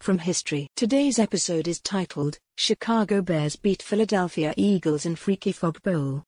from history. Today's episode is titled Chicago Bears Beat Philadelphia Eagles in Freaky Fog Bowl.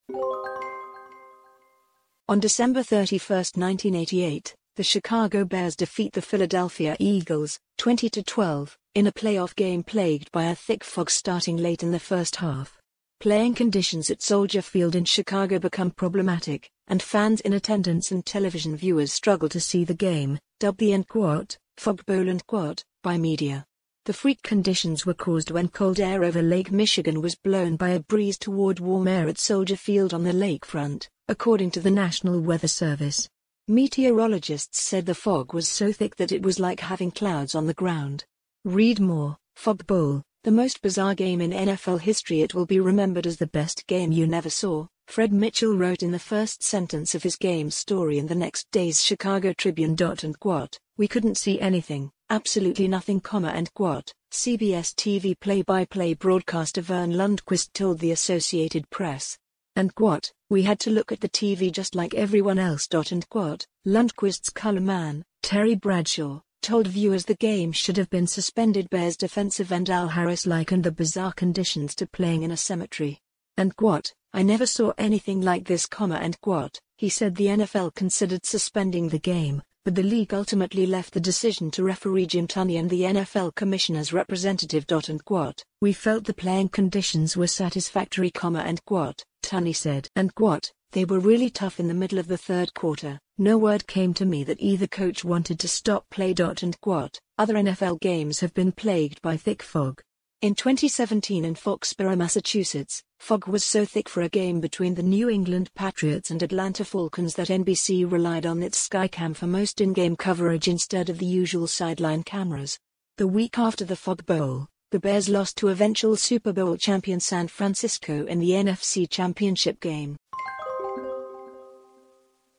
On December 31, 1988, the Chicago Bears defeat the Philadelphia Eagles, 20 12 in a playoff game plagued by a thick fog starting late in the first half. Playing conditions at Soldier Field in Chicago become problematic, and fans in attendance and television viewers struggle to see the game, dubbed the Quat, Fog Bowl and Quat, by media. The freak conditions were caused when cold air over Lake Michigan was blown by a breeze toward warm air at Soldier Field on the lakefront, according to the National Weather Service. Meteorologists said the fog was so thick that it was like having clouds on the ground. Read more, Fog Bowl, the most bizarre game in NFL history. It will be remembered as the best game you never saw, Fred Mitchell wrote in the first sentence of his game story in the next day's Chicago Tribune. And quote, we couldn't see anything, absolutely nothing, comma and quote. CBS TV play-by-play broadcaster Verne Lundquist told the Associated Press. And quote, we had to look at the TV just like everyone else. And quote, Lundquist's color man, Terry Bradshaw, told viewers the game should have been suspended. Bears defensive end Al Harris likened the bizarre conditions to playing in a cemetery. And quote, I never saw anything like this, comma and quote. He said the NFL considered suspending the game, but the league ultimately left the decision to referee Jim Tunney and the NFL commissioner's representative. And quote, we felt the playing conditions were satisfactory, comma and quote. Tunney said. And quote, they were really tough in the middle of the third quarter. No word came to me that either coach wanted to stop play. And quote, other NFL games have been plagued by thick fog. In 2017 in Foxborough, Massachusetts, fog was so thick for a game between the New England Patriots and Atlanta Falcons that NBC relied on its Skycam for most in-game coverage instead of the usual sideline cameras. The week after the Fog Bowl, the Bears lost to eventual Super Bowl champion San Francisco in the NFC Championship game.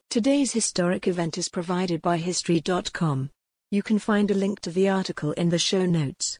Today's historic event is provided by History.com. You can find a link to the article in the show notes.